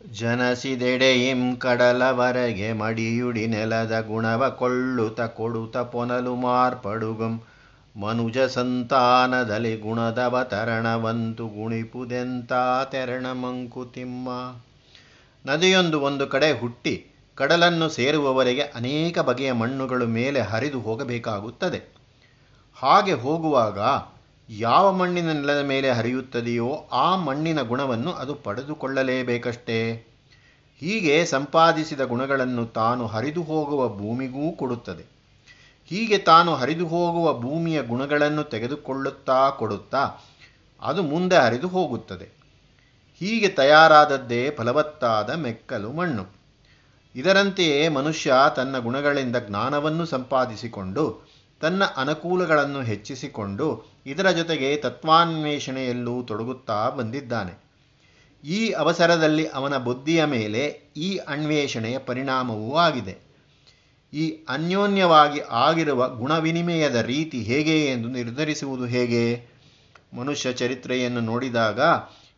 ಜನಸಿದೆಡೆಯಿಂ ಕಡಲವರೆಗೆ ಮಡಿಯುಡಿ ನೆಲದ ಗುಣವ ಕೊಳ್ಳುತ ಕೊಡುತ ಪೊನಲು ಮಾರ್ಪಡುಗಂ. ಮನುಜ ಸಂತಾನದಲ್ಲಿ ಗುಣದವತರಣವಂತು ಗುಣಿಪುದೆಂತ ತೆರಣ ಮಂಕುತಿಮ್ಮ. ನದಿಯೊಂದು ಒಂದು ಕಡೆ ಹುಟ್ಟಿ ಕಡಲನ್ನು ಸೇರುವವರೆಗೆ ಅನೇಕ ಬಗೆಯ ಮಣ್ಣುಗಳು ಮೇಲೆ ಹರಿದು ಹೋಗಬೇಕಾಗುತ್ತದೆ. ಹಾಗೆ ಹೋಗುವಾಗ ಯಾವ ಮಣ್ಣಿನ ನೆಲದ ಮೇಲೆ ಹರಿಯುತ್ತದೆಯೋ ಆ ಮಣ್ಣಿನ ಗುಣವನ್ನು ಅದು ಪಡೆದುಕೊಳ್ಳಲೇಬೇಕಷ್ಟೇ. ಹೀಗೆ ಸಂಪಾದಿಸಿದ ಗುಣಗಳನ್ನು ತಾನು ಹರಿದು ಹೋಗುವ ಭೂಮಿಗೂ ಕೊಡುತ್ತದೆ. ಹೀಗೆ ತಾನು ಹರಿದು ಹೋಗುವ ಭೂಮಿಯ ಗುಣಗಳನ್ನು ತೆಗೆದುಕೊಳ್ಳುತ್ತಾ ಕೊಡುತ್ತಾ ಅದು ಮುಂದೆ ಹರಿದು ಹೋಗುತ್ತದೆ. ಹೀಗೆ ತಯಾರಾದದ್ದೇ ಫಲವತ್ತಾದ ಮೆಕ್ಕಲು ಮಣ್ಣು. ಇದರಂತೆಯೇ ಮನುಷ್ಯ ತನ್ನ ಗುಣಗಳಿಂದ ಜ್ಞಾನವನ್ನು ಸಂಪಾದಿಸಿಕೊಂಡು ತನ್ನ ಅನುಕೂಲಗಳನ್ನು ಹೆಚ್ಚಿಸಿಕೊಂಡು ಇದರ ಜೊತೆಗೆ ತತ್ವಾನ್ವೇಷಣೆಯಲ್ಲೂ ತೊಡಗುತ್ತಾ ಬಂದಿದ್ದಾನೆ. ಈ ಅವಸರದಲ್ಲಿ ಅವನ ಬುದ್ಧಿಯ ಮೇಲೆ ಈ ಅನ್ವೇಷಣೆಯ ಪರಿಣಾಮವೂ ಆಗಿದೆ. ಈ ಅನ್ಯೋನ್ಯವಾಗಿ ಆಗಿರುವ ಗುಣವಿನಿಮಯದ ರೀತಿ ಹೇಗೆ ಎಂದು ನಿರ್ಧರಿಸುವುದು ಹೇಗೆ? ಮನುಷ್ಯ ಚರಿತ್ರೆಯನ್ನು ನೋಡಿದಾಗ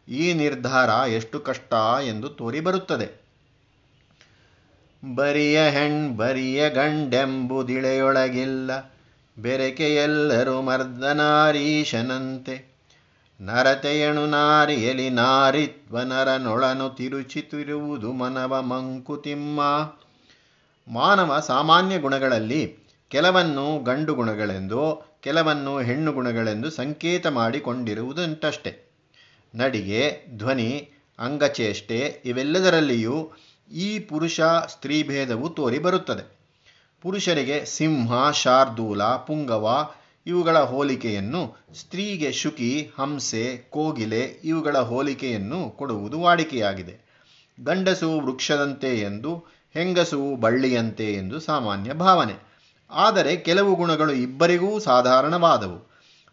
ಈ ನಿರ್ಧಾರ ಎಷ್ಟು ಕಷ್ಟ ಎಂದು ತೋರಿಬರುತ್ತದೆ. ಬರಿಯ ಹೆಣ್ ಬರಿಯ ಗಂಡೆಂಬುದಿಳೆಯೊಳಗಿಲ್ಲ. ಬೆರಕೆಯೆಲ್ಲರೂ ಮರ್ದನಾರೀಶನಂತೆ. ನರತೆಯಣು ನಾರಿಯಲಿ ನಾರಿತ್ವ ನರನೊಳನು ತಿರುಚಿತಿರುವುದು ಮನವ ಮಂಕುತಿಮ್ಮ. ಮಾನವ ಸಾಮಾನ್ಯ ಗುಣಗಳಲ್ಲಿ ಕೆಲವನ್ನು ಗಂಡು ಗುಣಗಳೆಂದು, ಕೆಲವನ್ನು ಹೆಣ್ಣು ಗುಣಗಳೆಂದು ಸಂಕೇತ ಮಾಡಿಕೊಂಡಿರುವುದುಂಟಷ್ಟೆ ನಡಿಗೆ, ಧ್ವನಿ, ಅಂಗಚೇಷ್ಟೆ ಇವೆಲ್ಲದರಲ್ಲಿಯೂ ಈ ಪುರುಷ ಸ್ತ್ರೀಭೇದವು ತೋರಿಬರುತ್ತದೆ. ಪುರುಷರಿಗೆ ಸಿಂಹ, ಶಾರ್ದೂಲ, ಪುಂಗವ ಇವುಗಳ ಹೋಲಿಕೆಯನ್ನು ಸ್ತ್ರೀಗೆ ಶುಕಿ, ಹಂಸೆ, ಕೋಗಿಲೆ ಇವುಗಳ ಹೋಲಿಕೆಯನ್ನು ಕೊಡುವುದು ವಾಡಿಕೆಯಾಗಿದೆ. ಗಂಡಸು ವೃಕ್ಷದಂತೆ ಎಂದು, ಹೆಂಗಸು ಬಳ್ಳಿಯಂತೆ ಎಂದು ಸಾಮಾನ್ಯ ಭಾವನೆ. ಆದರೆ ಕೆಲವು ಗುಣಗಳು ಇಬ್ಬರಿಗೂ ಸಾಧಾರಣವಾದವು.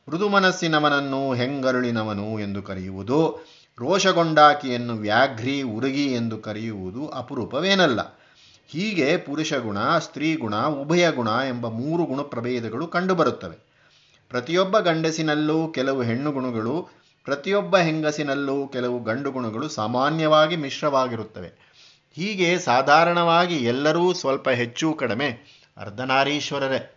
ಮೃದು ಮನಸ್ಸಿನವನನ್ನು ಹೆಂಗರುಳಿನವನು ಎಂದು ಕರೆಯುವುದು, ರೋಷಗೊಂಡಾಕಿಯನ್ನು ವ್ಯಾಘ್ರಿ, ಉರುಗಿ ಎಂದು ಕರೆಯುವುದು ಅಪರೂಪವೇನಲ್ಲ. ಹೀಗೆ ಪುರುಷ ಗುಣ, ಸ್ತ್ರೀ ಗುಣ, ಉಭಯ ಗುಣ ಎಂಬ ಮೂರು ಗುಣ ಪ್ರಭೇದಗಳು ಕಂಡುಬರುತ್ತವೆ. ಪ್ರತಿಯೊಬ್ಬ ಗಂಡಸಿನಲ್ಲೂ ಕೆಲವು ಹೆಣ್ಣು ಗುಣಗಳು, ಪ್ರತಿಯೊಬ್ಬ ಹೆಂಗಸಿನಲ್ಲೂ ಕೆಲವು ಗಂಡು ಗುಣಗಳು ಸಾಮಾನ್ಯವಾಗಿ ಮಿಶ್ರವಾಗಿರುತ್ತವೆ. ಹೀಗೆ ಸಾಧಾರಣವಾಗಿ ಎಲ್ಲರೂ ಸ್ವಲ್ಪ ಹೆಚ್ಚು ಕಡಿಮೆ. ಅರ್ಧನಾರೀಶ್ವರರೇ,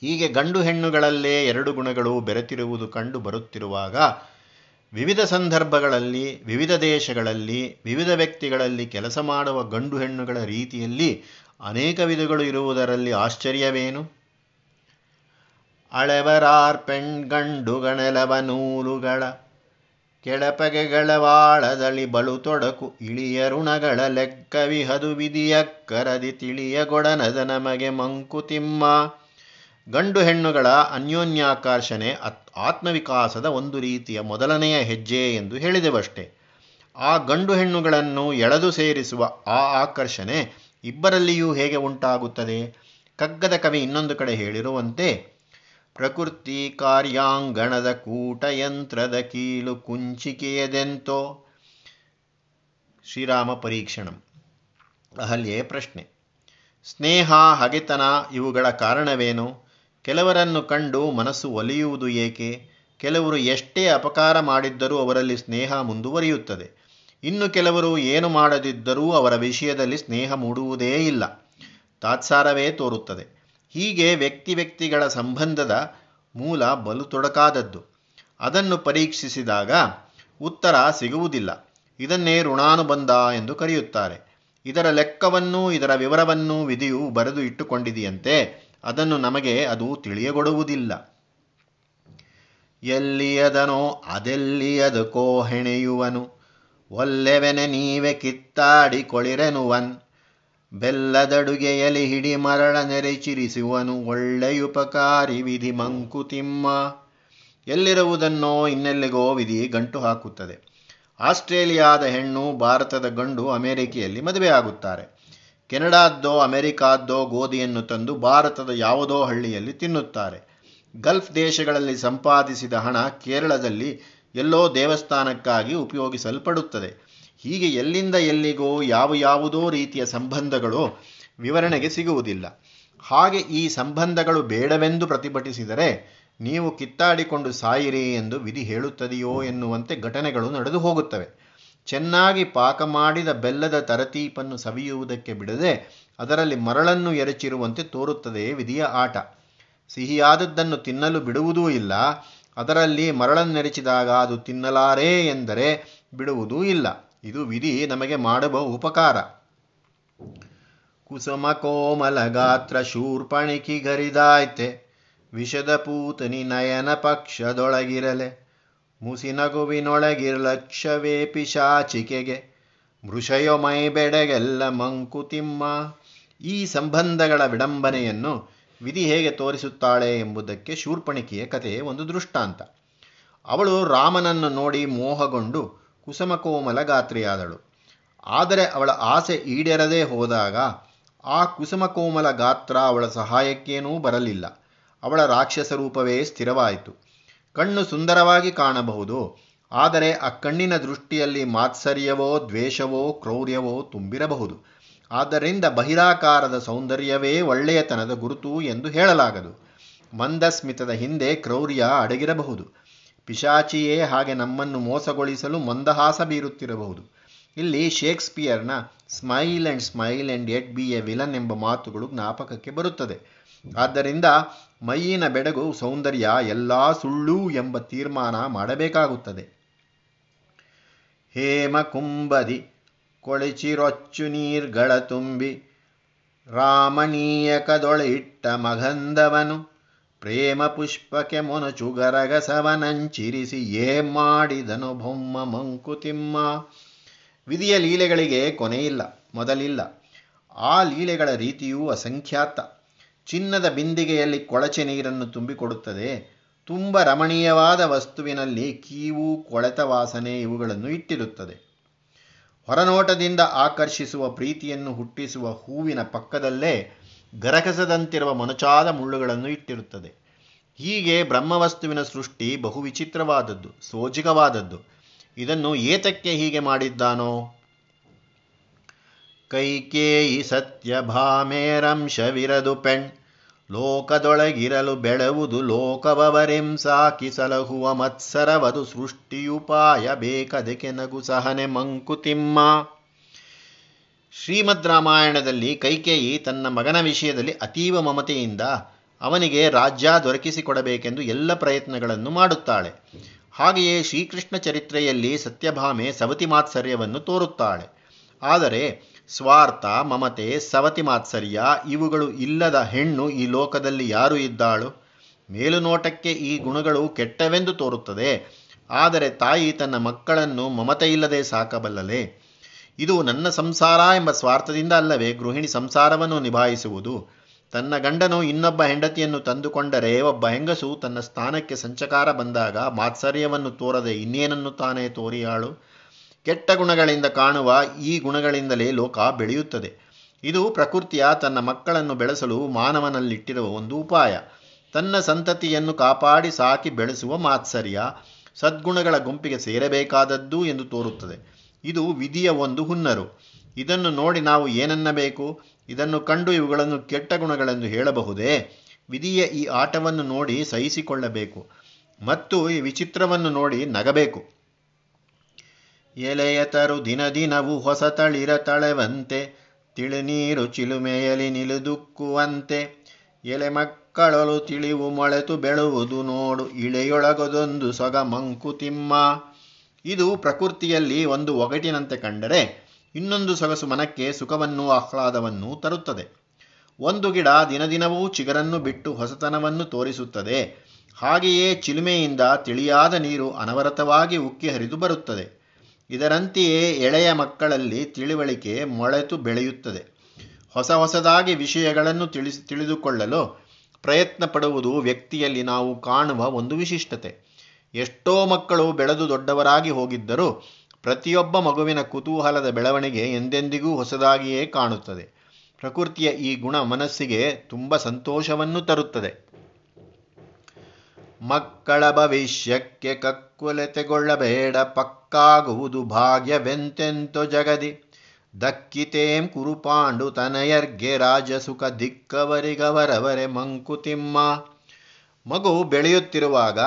ಹೀಗೆ ಗಂಡು ಹೆಣ್ಣುಗಳಲ್ಲೇ ಎರಡು ಗುಣಗಳು ಬೆರೆತಿರುವುದು ಕಂಡು ಬರುತ್ತಿರುವಾಗ ವಿವಿಧ ಸಂದರ್ಭಗಳಲ್ಲಿ, ವಿವಿಧ ದೇಶಗಳಲ್ಲಿ, ವಿವಿಧ ವ್ಯಕ್ತಿಗಳಲ್ಲಿ ಕೆಲಸ ಮಾಡುವ ಗಂಡು ಹೆಣ್ಣುಗಳ ರೀತಿಯಲ್ಲಿ ಅನೇಕ ವಿಧಗಳು ಇರುವುದರಲ್ಲಿ ಆಶ್ಚರ್ಯವೇನು? ಅಳೆವರಾರ್ ಪೆಣ್ಗಂಡುಗಣೆಲವ ನೂಲುಗಳ ಕೆಳಪಗೆಗಳವಾಳದಳಿ ಬಳು ತೊಡಕು ಇಳಿಯರುಣಗಳ ಲೆಕ್ಕವಿಹದು ವಿಧಿಯ ಕರದಿ ತಿಳಿಯಗೊಡನದ ನಮಗೆ ಮಂಕುತಿಮ್ಮ. ಗಂಡು ಹೆಣ್ಣುಗಳ ಅನ್ಯೋನ್ಯಾಕರ್ಷಣೆ ಅತ್, ಆತ್ಮವಿಕಾಸದ ಒಂದು ರೀತಿಯ ಮೊದಲನೆಯ ಹೆಜ್ಜೆ ಎಂದು ಹೇಳಿದೆವಷ್ಟೇ. ಆ ಗಂಡು ಹೆಣ್ಣುಗಳನ್ನು ಎಳೆದು ಸೇರಿಸುವ ಆ ಆಕರ್ಷಣೆ ಇಬ್ಬರಲ್ಲಿಯೂ ಹೇಗೆ ಉಂಟಾಗುತ್ತದೆ? ಕಗ್ಗದ ಕವಿ ಇನ್ನೊಂದು ಕಡೆ ಹೇಳಿರುವಂತೆ, ಪ್ರಕೃತಿ ಕಾರ್ಯಾಂಗಣದ ಕೂಟಯಂತ್ರದ ಕೀಲು ಕುಂಚಿಕೆಯದೆಂತೋ? ಶ್ರೀರಾಮ ಪರೀಕ್ಷಣಂ. ಅಹಲ್ಯೆ ಪ್ರಶ್ನೆ. ಸ್ನೇಹ, ಹಗೆತನ ಇವುಗಳ ಕಾರಣವೇನು? ಕೆಲವರನ್ನು ಕಂಡು ಮನಸ್ಸು ಒಲಿಯುವುದು ಏಕೆ? ಕೆಲವರು ಎಷ್ಟೇ ಅಪಕಾರ ಮಾಡಿದ್ದರೂ ಅವರಲ್ಲಿ ಸ್ನೇಹ ಮುಂದುವರಿಯುತ್ತದೆ. ಇನ್ನು ಕೆಲವರು ಏನು ಮಾಡದಿದ್ದರೂ ಅವರ ವಿಷಯದಲ್ಲಿ ಸ್ನೇಹ ಮೂಡುವುದೇ ಇಲ್ಲ. ತಾತ್ಸಾರವೇ ತೋರುತ್ತದೆ. ಹೀಗೆ ವ್ಯಕ್ತಿ ವ್ಯಕ್ತಿಗಳ ಸಂಬಂಧದ ಮೂಲ ಬಲು ತೊಡಕಾದದ್ದು ಅದನ್ನು ಪರೀಕ್ಷಿಸಿದಾಗ ಉತ್ತರ ಸಿಗುವುದಿಲ್ಲ. ಇದನ್ನೇ ಋಣಾನುಬಂಧ ಎಂದು ಕರೆಯುತ್ತಾರೆ. ಇದರ ಲೆಕ್ಕವನ್ನೂ ಇದರ ವಿವರವನ್ನೂ ವಿಧಿಯು ಬರೆದು ಇಟ್ಟುಕೊಂಡಿದೆಯಂತೆ. ಅದನ್ನು ನಮಗೆ ಅದು ತಿಳಿಯಗೊಡುವುದಿಲ್ಲ. ಎಲ್ಲಿಯದನೋ ಅದೆಲ್ಲಿಯದಕೋ ಹೆಣೆಯುವನು ಒಲ್ಲೆವೆನೆ ನೀವೆ ಕಿತ್ತಾಡಿ ಕೊಳಿರೆನುವನ್. ಬೆಲ್ಲದಡುಗೆಯಲ್ಲಿ ಹಿಡಿ ಮರಳ ನೆರೆಚಿರಿಸುವನು ಒಳ್ಳೆಯುಪಕಾರಿ ವಿಧಿ ಮಂಕುತಿಮ್ಮ ಎಲ್ಲಿರುವುದನ್ನೋ ಇನ್ನೆಲ್ಲಿಗೋ ವಿಧಿ ಗಂಟು ಹಾಕುತ್ತದೆ. ಆಸ್ಟ್ರೇಲಿಯಾದ ಹೆಣ್ಣು, ಭಾರತದ ಗಂಡು ಅಮೆರಿಕೆಯಲ್ಲಿ ಮದುವೆಯಾಗುತ್ತಾರೆ. ಕೆನಡಾದ್ದೋ, ಅಮೆರಿಕಾದ್ದೋ ಗೋಧಿಯನ್ನು ತಂದು ಭಾರತದ ಯಾವುದೋ ಹಳ್ಳಿಯಲ್ಲಿ ತಿನ್ನುತ್ತಾರೆ. ಗಲ್ಫ್ ದೇಶಗಳಲ್ಲಿ ಸಂಪಾದಿಸಿದ ಹಣ ಕೇರಳದಲ್ಲಿ ಎಲ್ಲೋ ದೇವಸ್ಥಾನಕ್ಕಾಗಿ ಉಪಯೋಗಿಸಲ್ಪಡುತ್ತದೆ. ಹೀಗೆ ಎಲ್ಲಿಂದ ಎಲ್ಲಿಗೋ ಯಾವ ಯಾವುದೋ ರೀತಿಯ ಸಂಬಂಧಗಳು ವಿವರಣೆಗೆ ಸಿಗುವುದಿಲ್ಲ. ಹಾಗೆ ಈ ಸಂಬಂಧಗಳು ಬೇಡವೆಂದು ಪ್ರತಿಭಟಿಸಿದರೆ ನೀವು ಕಿತ್ತಾಡಿಕೊಂಡು ಸಾಯಿರಿ ಎಂದು ವಿಧಿ ಹೇಳುತ್ತದೆಯೋ ಎನ್ನುವಂತೆ ಘಟನೆಗಳು ನಡೆದು ಹೋಗುತ್ತವೆ. ಚೆನ್ನಾಗಿ ಪಾಕ ಮಾಡಿದ ಬೆಲ್ಲದ ತರತೀಪನ್ನು ಸವಿಯುವುದಕ್ಕೆ ಬಿಡದೆ ಅದರಲ್ಲಿ ಮರಳನ್ನು ಎರಚಿರುವಂತೆ ತೋರುತ್ತದೆ ವಿಧಿಯ ಆಟ. ಸಿಹಿಯಾದದ್ದನ್ನು ತಿನ್ನಲು ಬಿಡುವುದೂ ಇಲ್ಲ. ಅದರಲ್ಲಿ ಮರಳನ್ನೆರಚಿದಾಗ ಅದು ತಿನ್ನಲಾರೇ ಎಂದರೆ ಬಿಡುವುದೂ ಇಲ್ಲ. ಇದು ವಿಧಿ ನಮಗೆ ಮಾಡುವ ಉಪಕಾರ. ಕುಸುಮ ಕೋಮಲ ಗಾತ್ರ ಶೂರ್ಪಣಿಕಿ ಗರಿದಾಯ್ತೆ. ವಿಷದ ಪೂತನಿ ನಯನ ಪಕ್ಷದೊಳಗಿರಲೆ. ಮುಸಿನಗುವಿನೊಳಗಿರಲಕ್ಷವೇ ಪಿಶಾಚಿಕೆಗೆ. ಮೃಷಯೋ ಮೈ ಬೆಡೆಗೆಲ್ಲ ಮಂಕುತಿಮ್ಮ. ಈ ಸಂಬಂಧಗಳ ವಿಡಂಬನೆಯನ್ನು ವಿಧಿ ಹೇಗೆ ತೋರಿಸುತ್ತಾಳೆ ಎಂಬುದಕ್ಕೆ ಶೂರ್ಪಣಿಕೆಯ ಕಥೆಯೇ ಒಂದು ದೃಷ್ಟಾಂತ. ಅವಳು ರಾಮನನ್ನು ನೋಡಿ ಮೋಹಗೊಂಡು ಕುಸುಮಕೋಮಲ ಗಾತ್ರಿಯಾದಳು. ಆದರೆ ಅವಳ ಆಸೆ ಈಡೇರದೇ ಹೋದಾಗ ಆ ಕುಸುಮಕೋಮಲ ಗಾತ್ರ ಅವಳ ಸಹಾಯಕ್ಕೇನೂ ಬರಲಿಲ್ಲ. ಅವಳ ರಾಕ್ಷಸ ರೂಪವೇ ಸ್ಥಿರವಾಯಿತು. ಕಣ್ಣು ಸುಂದರವಾಗಿ ಕಾಣಬಹುದು. ಆದರೆ ಆ ಕಣ್ಣಿನ ದೃಷ್ಟಿಯಲ್ಲಿ ಮಾತ್ಸರ್ಯವೋ, ದ್ವೇಷವೋ, ಕ್ರೌರ್ಯವೋ ತುಂಬಿರಬಹುದು. ಆದ್ದರಿಂದ ಬಹಿರಾಕಾರದ ಸೌಂದರ್ಯವೇ ಒಳ್ಳೆಯತನದ ಗುರುತು ಎಂದು ಹೇಳಲಾಗದು. ಮಂದಸ್ಮಿತದ ಹಿಂದೆ ಕ್ರೌರ್ಯ ಅಡಗಿರಬಹುದು. ಪಿಶಾಚಿಯೇ ಹಾಗೆ ನಮ್ಮನ್ನು ಮೋಸಗೊಳಿಸಲು ಮಂದಹಾಸ ಬೀರುತ್ತಿರಬಹುದು. ಇಲ್ಲಿ ಶೇಕ್ಸ್ಪಿಯರ್ನ smile and smile and yet be a villain ಎಂಬ ಮಾತುಗಳು ಜ್ಞಾಪಕಕ್ಕೆ ಬರುತ್ತದೆ. ಆದ್ದರಿಂದ ಮೈಯಿನ ಬೆಡಗು ಸೌಂದರ್ಯ ಎಲ್ಲ ಸುಳ್ಳು ಎಂಬ ತೀರ್ಮಾನ ಮಾಡಬೇಕಾಗುತ್ತದೆ. ಹೇಮಕುಂಭದಿ ಕೊಳಿಚಿರೊಚ್ಚು ನೀರ್ಗಳ ತುಂಬಿ ರಾಮಣೀಯಕದೊಳಿಟ್ಟ ಮಗಂಧವನು ಪ್ರೇಮ ಪುಷ್ಪಕ್ಕೆ ಮೊನಚು ಗರಗಸವನಂಚಿರಿಸಿ ಏ ಮಾಡಿದನು ಬೊಮ್ಮ ಮಂಕುತಿಮ್ಮ ವಿಧಿಯ ಲೀಲೆಗಳಿಗೆ ಕೊನೆಯಿಲ್ಲ, ಮೊದಲಿಲ್ಲ. ಆ ಲೀಲೆಗಳ ರೀತಿಯೂ ಅಸಂಖ್ಯಾತ. ಚಿನ್ನದ ಬಿಂದಿಗೆಯಲ್ಲಿ ಕೊಳಚೆ ನೀರನ್ನು ತುಂಬಿಕೊಡುತ್ತದೆ. ತುಂಬ ರಮಣೀಯವಾದ ವಸ್ತುವಿನಲ್ಲಿ ಕೀವು, ಕೊಳೆತ ವಾಸನೆ ಇವುಗಳನ್ನು ಇಟ್ಟಿರುತ್ತದೆ. ಹೊರನೋಟದಿಂದ ಆಕರ್ಷಿಸುವ ಪ್ರೀತಿಯನ್ನು ಹುಟ್ಟಿಸುವ ಹೂವಿನ ಪಕ್ಕದಲ್ಲೇ ಗರಕಸದಂತಿರುವ ಮೊನಚಾದ ಮುಳ್ಳುಗಳನ್ನು ಇಟ್ಟಿರುತ್ತದೆ. ಹೀಗೆ ಬ್ರಹ್ಮವಸ್ತುವಿನ ಸೃಷ್ಟಿ ಬಹು ವಿಚಿತ್ರವಾದದ್ದು ಸೋಜಿಗವಾದದ್ದು. ಇದನ್ನು ಏತಕ್ಕೆ ಹೀಗೆ ಮಾಡಿದ್ದಾನೋ? ಕೈಕೇಯಿ ಸತ್ಯಭಾಮೇರಂಶವಿರದು ಪೆಣ್. ಲೋಕದೊಳಗಿರಲು ಬೆಳೆವುದು ಲೋಕವರಿಂ ಸಾಕಿ ಸಲಹುವ ಮತ್ಸರವದು ಸೃಷ್ಟಿಯುಪಾಯ ಬೇಕದಕ್ಕೆ ನಗು ಸಹನೆ ಮಂಕುತಿಮ್ಮ. ಶ್ರೀಮದ್ ರಾಮಾಯಣದಲ್ಲಿ ಕೈಕೇಯಿ ತನ್ನ ಮಗನ ವಿಷಯದಲ್ಲಿ ಅತೀವ ಮಮತೆಯಿಂದ ಅವನಿಗೆ ರಾಜ್ಯ ದೊರಕಿಸಿಕೊಡಬೇಕೆಂದು ಎಲ್ಲ ಪ್ರಯತ್ನಗಳನ್ನು ಮಾಡುತ್ತಾಳೆ. ಹಾಗೆಯೇ ಶ್ರೀಕೃಷ್ಣ ಚರಿತ್ರೆಯಲ್ಲಿ ಸತ್ಯಭಾಮೆ ಸವತಿ ಮಾತ್ಸರ್ಯವನ್ನು ತೋರುತ್ತಾಳೆ. ಆದರೆ ಸ್ವಾರ್ಥ, ಮಮತೆ, ಸವತಿ ಮಾತ್ಸರ್ಯ ಇವುಗಳು ಇಲ್ಲದ ಹೆಣ್ಣು ಈ ಲೋಕದಲ್ಲಿ ಯಾರು ಇದ್ದಾಳು? ಮೇಲುನೋಟಕ್ಕೆ ಈ ಗುಣಗಳು ಕೆಟ್ಟವೆಂದು ತೋರುತ್ತದೆ. ಆದರೆ ತಾಯಿ ತನ್ನ ಮಕ್ಕಳನ್ನು ಮಮತೆಯಿಲ್ಲದೆ ಸಾಕಬಲ್ಲಲೆ ಇದು ನನ್ನ ಸಂಸಾರ ಎಂಬ ಸ್ವಾರ್ಥದಿಂದ ಅಲ್ಲವೇ ಗೃಹಿಣಿ ಸಂಸಾರವನ್ನು ನಿಭಾಯಿಸುವುದು. ತನ್ನ ಗಂಡನು ಇನ್ನೊಬ್ಬ ಹೆಂಡತಿಯನ್ನು ತಂದುಕೊಂಡರೆ ಒಬ್ಬ ಹೆಂಗಸು ತನ್ನ ಸ್ಥಾನಕ್ಕೆ ಸಂಚಕಾರ ಬಂದಾಗ ಮಾತ್ಸರ್ಯವನ್ನು ತೋರದೆ ಇನ್ನೇನನ್ನು ತಾನೇ ತೋರಿಯಾಳು? ಕೆಟ್ಟ ಗುಣಗಳಿಂದ ಕಾಣುವ ಈ ಗುಣಗಳಿಂದಲೇ ಲೋಕ ಬೆಳೆಯುತ್ತದೆ. ಇದು ಪ್ರಕೃತಿಯ ತನ್ನ ಮಕ್ಕಳನ್ನು ಬೆಳೆಸಲು ಮಾನವನಲ್ಲಿಟ್ಟಿರುವ ಒಂದು ಉಪಾಯ. ತನ್ನ ಸಂತತಿಯನ್ನು ಕಾಪಾಡಿ ಸಾಕಿ ಬೆಳೆಸುವ ಮಾತ್ಸರ್ಯ ಸದ್ಗುಣಗಳ ಗುಂಪಿಗೆ ಸೇರಬೇಕಾದದ್ದು ಎಂದು ತೋರುತ್ತದೆ. ಇದು ವಿಧಿಯ ಒಂದು ಹುನ್ನರು. ಇದನ್ನು ನೋಡಿ ನಾವು ಏನನ್ನಬೇಕು? ಇದನ್ನು ಕಂಡು ಇವುಗಳನ್ನು ಕೆಟ್ಟ ಗುಣಗಳೆಂದು ಹೇಳಬಹುದೇ? ವಿಧಿಯ ಈ ಆಟವನ್ನು ನೋಡಿ ಸಹಿಸಿಕೊಳ್ಳಬೇಕು. ಮತ್ತು ಈ ವಿಚಿತ್ರವನ್ನು ನೋಡಿ ನಗಬೇಕು. ಎಲೆಯತರು ದಿನ ದಿನವು ಹೊಸ ತಳಿರ ತಳೆವಂತೆ, ತಿಳಿನೀರು ಚಿಲುಮೆಯಲ್ಲಿ ನಿಲುದುಕ್ಕುವಂತೆ, ಎಲೆ ಮಕ್ಕಳಲು ತಿಳಿವು ಮೊಳೆತು ಬೆಳುವುದು ನೋಡು, ಇಳೆಯೊಳಗದೊಂದು ಸೊಗ ಮಂಕುತಿಮ್ಮ ಇದು ಪ್ರಕೃತಿಯಲ್ಲಿ ಒಂದು ಒಗಟಿನಂತೆ ಕಂಡರೆ, ಇನ್ನೊಂದು ಸೊಗಸು ಮನಕ್ಕೆ ಸುಖವನ್ನು ಆಹ್ಲಾದವನ್ನು ತರುತ್ತದೆ. ಒಂದು ಗಿಡ ದಿನದಿನವೂ ಚಿಗರನ್ನು ಬಿಟ್ಟು ಹೊಸತನವನ್ನು ತೋರಿಸುತ್ತದೆ, ಹಾಗೆಯೇ ಚಿಲುಮೆಯಿಂದ ತಿಳಿಯಾದ ನೀರು ಅನವರತವಾಗಿ ಉಕ್ಕಿ ಹರಿದು ಬರುತ್ತದೆ. ಇದರಂತೆಯೇ ಎಳೆಯ ಮಕ್ಕಳಲ್ಲಿ ತಿಳಿವಳಿಕೆ ಮೊಳೆತು ಬೆಳೆಯುತ್ತದೆ. ಹೊಸ ಹೊಸದಾಗಿ ವಿಷಯಗಳನ್ನು ತಿಳಿಸಿ, ತಿಳಿದುಕೊಳ್ಳಲು ಪ್ರಯತ್ನ ಪಡುವುದು ವ್ಯಕ್ತಿಯಲ್ಲಿ ನಾವು ಕಾಣುವ ಒಂದು ವಿಶಿಷ್ಟತೆ. ಎಷ್ಟೋ ಮಕ್ಕಳು ಬೆಳೆದು ದೊಡ್ಡವರಾಗಿ ಹೋಗಿದ್ದರೂ ಪ್ರತಿಯೊಬ್ಬ ಮಗುವಿನ ಕುತೂಹಲದ ಬೆಳವಣಿಗೆ ಎಂದೆಂದಿಗೂ ಹೊಸದಾಗಿಯೇ ಕಾಣುತ್ತದೆ. ಪ್ರಕೃತಿಯ ಈ ಗುಣ ಮನಸ್ಸಿಗೆ ತುಂಬ ಸಂತೋಷವನ್ನು ತರುತ್ತದೆ. ಮಕ್ಕಳ ಭವಿಷ್ಯಕ್ಕೆ ಕಕ್ಕುಲೆತೆಗೊಳ್ಳಬೇಡ, ಪಕ್ಕಾಗುವುದು ಭಾಗ್ಯವೆಂತೆಂತೋ ಜಗದಿ. ದಕ್ಕಿತೇಂ ಕುರುಪಾಂಡು ತನಯರ್ಗೆ ರಾಜಸುಖ ದಿಕ್ಕವರಿಗವರವರೆ ಮಂಕುತಿಮ್ಮ. ಮಗು ಬೆಳೆಯುತ್ತಿರುವಾಗ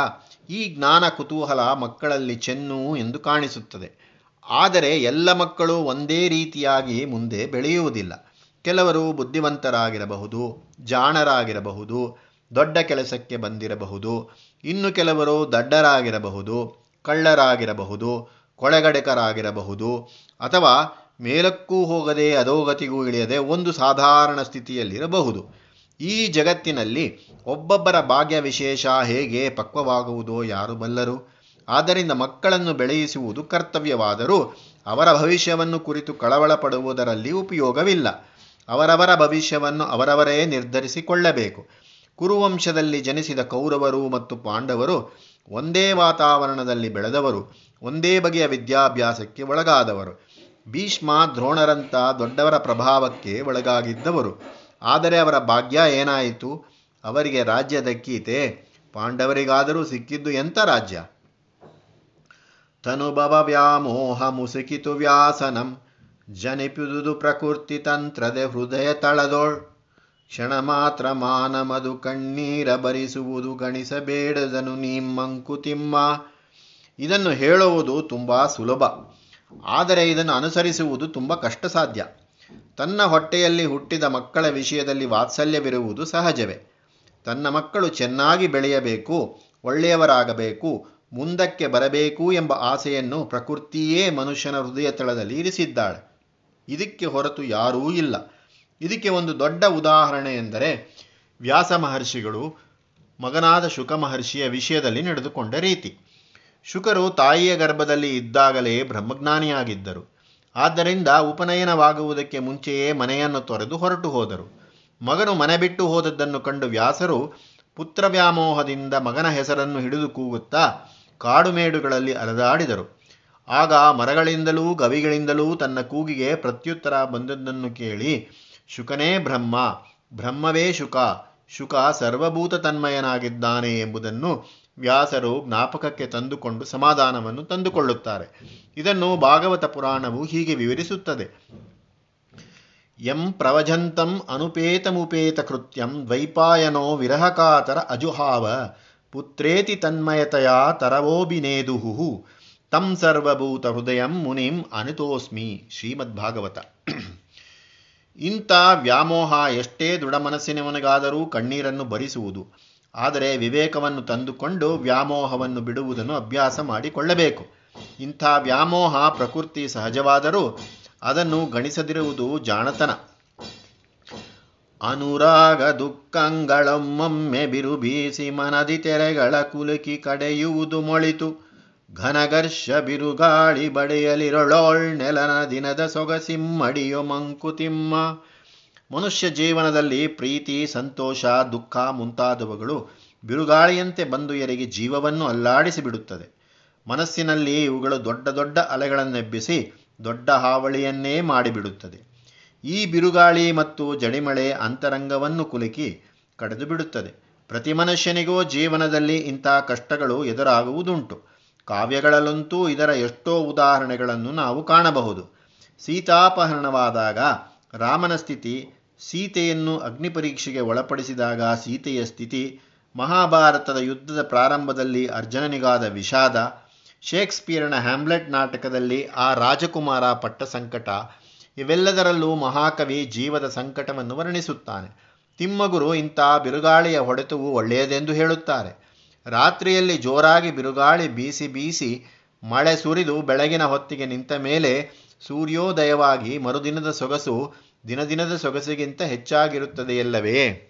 ಈ ಜ್ಞಾನ ಕುತೂಹಲ ಮಕ್ಕಳಲ್ಲಿ ಚೆನ್ನು ಎಂದು ಕಾಣಿಸುತ್ತದೆ. ಆದರೆ ಎಲ್ಲ ಮಕ್ಕಳು ಒಂದೇ ರೀತಿಯಾಗಿ ಮುಂದೆ ಬೆಳೆಯುವುದಿಲ್ಲ. ಕೆಲವರು ಬುದ್ಧಿವಂತರಾಗಿರಬಹುದು, ಜಾಣರಾಗಿರಬಹುದು ದೊಡ್ಡ ಕೆಲಸಕ್ಕೆ ಬಂದಿರಬಹುದು. ಇನ್ನು ಕೆಲವರು ದಡ್ಡರಾಗಿರಬಹುದು, ಕಳ್ಳರಾಗಿರಬಹುದು, ಕೊಳೆಗಡೆಕರಾಗಿರಬಹುದು, ಅಥವಾ ಮೇಲಕ್ಕೂ ಹೋಗದೆ ಅಧೋಗತಿಗೂ ಇಳಿಯದೆ ಒಂದು ಸಾಧಾರಣ ಸ್ಥಿತಿಯಲ್ಲಿರಬಹುದು. ಈ ಜಗತ್ತಿನಲ್ಲಿ ಒಬ್ಬೊಬ್ಬರ ಭಾಗ್ಯ ವಿಶೇಷ ಹೇಗೆ ಪಕ್ವವಾಗುವುದೋ ಯಾರು ಬಲ್ಲರು? ಆದ್ದರಿಂದ ಮಕ್ಕಳನ್ನು ಬೆಳೆಯಿಸುವುದು ಕರ್ತವ್ಯವಾದರೂ ಅವರ ಭವಿಷ್ಯವನ್ನು ಕುರಿತು ಕಳವಳ ಪಡುವುದರಲ್ಲಿ ಉಪಯೋಗವಿಲ್ಲ. ಅವರವರ ಭವಿಷ್ಯವನ್ನು ಅವರವರೇ ನಿರ್ಧರಿಸಿಕೊಳ್ಳಬೇಕು. ಕುರುವಂಶದಲ್ಲಿ ಜನಿಸಿದ ಕೌರವರು ಮತ್ತು ಪಾಂಡವರು ಒಂದೇ ವಾತಾವರಣದಲ್ಲಿ ಬೆಳೆದವರು, ಒಂದೇ ಬಗೆಯ ವಿದ್ಯಾಭ್ಯಾಸಕ್ಕೆ ಒಳಗಾದವರು. ಭೀಷ್ಮ ದ್ರೋಣರಂಥ ದೊಡ್ಡವರ ಪ್ರಭಾವಕ್ಕೆ ಒಳಗಾಗಿದ್ದವರು. ಆದರೆ ಅವರ ಭಾಗ್ಯ ಏನಾಯಿತು? ಅವರಿಗೆ ರಾಜ್ಯ ದಕ್ಕೀತೆ. ಪಾಂಡವರಿಗಾದರೂ ಸಿಕ್ಕಿದ್ದು ಎಂಥ ರಾಜ್ಯ? ತನುಭವ ವ್ಯಾಮೋಹ ಮುಸುಕಿತು ವ್ಯಾಸನಂ. ಜನಿಪಿದುದು ಪ್ರಕೃತಿ ತಂತ್ರದೆ ಹೃದಯ ತಳದೋಳ್. ಕ್ಷಣ ಮಾತ್ರ ಮಾನಮದು ಕಣ್ಣೀರ ಬರಿಸುವುದು ಗಣಿಸಬೇಡದನು ನಿಮ್ಮಂಕುತಿಮ್ಮ. ಇದನ್ನು ಹೇಳುವುದು ತುಂಬ ಸುಲಭ. ಆದರೆ ಇದನ್ನು ಅನುಸರಿಸುವುದು ತುಂಬ ಕಷ್ಟ ಸಾಧ್ಯ ತನ್ನ ಹೊಟ್ಟೆಯಲ್ಲಿ ಹುಟ್ಟಿದ ಮಕ್ಕಳ ವಿಷಯದಲ್ಲಿ ವಾತ್ಸಲ್ಯವಿರುವುದು ಸಹಜವೇ. ತನ್ನ ಮಕ್ಕಳು ಚೆನ್ನಾಗಿ ಬೆಳೆಯಬೇಕು, ಒಳ್ಳೆಯವರಾಗಬೇಕು, ಮುಂದಕ್ಕೆ ಬರಬೇಕು ಎಂಬ ಆಸೆಯನ್ನು ಪ್ರಕೃತಿಯೇ ಮನುಷ್ಯನ ಹೃದಯ ತಳದಲ್ಲಿ ಇರಿಸಿದ್ದಾಳೆ. ಇದಕ್ಕೆ ಹೊರತು ಯಾರೂ ಇಲ್ಲ. ಇದಕ್ಕೆ ಒಂದು ದೊಡ್ಡ ಉದಾಹರಣೆ ಎಂದರೆ ವ್ಯಾಸ ಮಹರ್ಷಿಗಳು ಮಗನಾದ ಶುಕ ಮಹರ್ಷಿಯ ವಿಷಯದಲ್ಲಿ ನಡೆದುಕೊಂಡ ರೀತಿ. ಶುಕರು ತಾಯಿಯ ಗರ್ಭದಲ್ಲಿ ಇದ್ದಾಗಲೇ ಬ್ರಹ್ಮಜ್ಞಾನಿಯಾಗಿದ್ದರು. ಆದ್ದರಿಂದ ಉಪನಯನವಾಗುವುದಕ್ಕೆ ಮುಂಚೆಯೇ ಮನೆಯನ್ನು ತೊರೆದು ಹೊರಟು ಹೋದರು. ಮಗನು ಮನೆ ಬಿಟ್ಟು ಹೋದದ್ದನ್ನು ಕಂಡು ವ್ಯಾಸರು ಪುತ್ರ ವ್ಯಾಮೋಹದಿಂದ ಮಗನ ಹೆಸರನ್ನು ಹಿಡಿದು ಕೂಗುತ್ತಾ ಕಾಡುಮೇಡುಗಳಲ್ಲಿ ಅಲೆದಾಡಿದರು. ಆಗ ಮರಗಳಿಂದಲೂ ಗವಿಗಳಿಂದಲೂ ತನ್ನ ಕೂಗಿಗೆ ಪ್ರತ್ಯುತ್ತರ ಬಂದದ್ದನ್ನು ಕೇಳಿ ಶುಕನೇ ಬ್ರಹ್ಮ. ಬ್ರಹ್ಮವೇ ಶುಕ. ಶುಕ ಸರ್ವಭೂತ ತನ್ಮಯನಾಗಿದ್ದಾನೆ ಎಂಬುದನ್ನು ವ್ಯಾಸರು ಜ್ಞಾಪಕಕ್ಕೆ ತಂದುಕೊಂಡು ಸಮಾಧಾನವನ್ನು ತಂದುಕೊಳ್ಳುತ್ತಾರೆ. ಇದನ್ನು ಭಾಗವತ ಪುರಾಣವು ಹೀಗೆ ವಿವರಿಸುತ್ತದೆ. ಎಂ ಪ್ರವಜಂತಂ ಅನುಪೇತಮುಪೇತ ಕೃತ್ಯಂ ದ್ವೈಪಾಯನೋ ವಿರಹಕಾತರ ಅಜುಹಾವ. ಪುತ್ರೇತಿ ತನ್ಮಯತೆಯ ತರವೋಬಿನೇದುಹು ತಂ ಸರ್ವಭೂತ ಹೃದಯಂ ಮುನಿಂ ಅನಿತೋಸ್ಮಿ. ಶ್ರೀಮದ್ಭಾಗವತ. ಇಂಥ ವ್ಯಾಮೋಹ ಎಷ್ಟೇ ದೃಢ ಮನಸ್ಸಿನವನಿಗಾದರೂ ಕಣ್ಣೀರನ್ನು ಭರಿಸುವುದು ಆದರೆ ವಿವೇಕವನ್ನು ತಂದುಕೊಂಡು ವ್ಯಾಮೋಹವನ್ನು ಬಿಡುವುದನ್ನು ಅಭ್ಯಾಸ ಮಾಡಿಕೊಳ್ಳಬೇಕು. ಇಂಥ ವ್ಯಾಮೋಹ ಪ್ರಕೃತಿ ಸಹಜವಾದರೂ ಅದನ್ನು ಗಣಿಸದಿರುವುದು ಜಾಣತನ. ಅನುರಾಗ ದುಃಖಗಳೊಮ್ಮೊಮ್ಮೆ ಬಿರುಬೀಸಿ ಮನದಿ ತೆರೆಗಳ ಕುಲುಕಿ ಕಡೆಯುವುದು ಮೊಳಿತು. ಘನಗರ್ಷ ಬಿರುಗಾಳಿ ಬಡೆಯಲಿರೊಳೋಳ್ ನೆಲನ ದಿನದ ಸೊಗಸಿಮ್ಮಡಿಯೋ ಮಂಕುತಿಮ್ಮ. ಮನುಷ್ಯ ಜೀವನದಲ್ಲಿ ಪ್ರೀತಿ, ಸಂತೋಷ, ದುಃಖ ಮುಂತಾದವುಗಳು ಬಿರುಗಾಳಿಯಂತೆ ಬಂದು ಎರಗಿ ಜೀವವನ್ನು ಅಲ್ಲಾಡಿಸಿ ಬಿಡುತ್ತದೆ ಮನಸ್ಸಿನಲ್ಲಿ ಇವುಗಳು ದೊಡ್ಡ ದೊಡ್ಡ ಅಲೆಗಳನ್ನೆಬ್ಬಿಸಿ ದೊಡ್ಡ ಹಾವಳಿಯನ್ನೇ ಮಾಡಿಬಿಡುತ್ತದೆ. ಈ ಬಿರುಗಾಳಿ ಮತ್ತು ಜಡಿಮಳೆ ಅಂತರಂಗವನ್ನು ಕುಲುಕಿ ಕಡಿದು ಬಿಡುತ್ತದೆ ಪ್ರತಿ ಮನುಷ್ಯನಿಗೂ ಜೀವನದಲ್ಲಿ ಇಂಥ ಕಷ್ಟಗಳು ಎದುರಾಗುವುದುಂಟು. ಕಾವ್ಯಗಳಲ್ಲಂತೂ ಇದರ ಎಷ್ಟೋ ಉದಾಹರಣೆಗಳನ್ನು ನಾವು ಕಾಣಬಹುದು. ಸೀತಾಪಹರಣವಾದಾಗ ರಾಮನ ಸ್ಥಿತಿ, ಸೀತೆಯನ್ನು ಅಗ್ನಿಪರೀಕ್ಷೆಗೆ ಒಳಪಡಿಸಿದಾಗ ಸೀತೆಯ ಸ್ಥಿತಿ, ಮಹಾಭಾರತದ ಯುದ್ಧದ ಪ್ರಾರಂಭದಲ್ಲಿ ಅರ್ಜುನನಿಗಾದ ವಿಷಾದ, ಶೇಕ್ಸ್ಪಿಯರ್ನ ಹ್ಯಾಮ್ಲೆಟ್ ನಾಟಕದಲ್ಲಿ ಆ ರಾಜಕುಮಾರ ಪಟ್ಟ ಸಂಕಟ, ಇವೆಲ್ಲದರಲ್ಲೂ ಮಹಾಕವಿ ಜೀವದ ಸಂಕಟವನ್ನು ವರ್ಣಿಸುತ್ತಾನೆ. ತಿಮ್ಮಗುರು ಇಂಥ ಬಿರುಗಾಳಿಯ ಹೊಡೆತವು ಒಳ್ಳೆಯದೆಂದು ಹೇಳುತ್ತಾರೆ. ರಾತ್ರಿಯಲ್ಲಿ ಜೋರಾಗಿ ಬಿರುಗಾಳಿ ಬೀಸಿ ಬೀಸಿ ಮಳೆ ಸುರಿದು ಬೆಳಗಿನ ಹೊತ್ತಿಗೆ ನಿಂತ ಮೇಲೆ ಸೂರ್ಯೋದಯವಾಗಿ ಮರುದಿನದ ಸೊಗಸು ದಿನದಿನದ ಸೊಗಸಿಗಿಂತ ಹೆಚ್ಚಾಗಿರುತ್ತದೆಯಲ್ಲವೇ?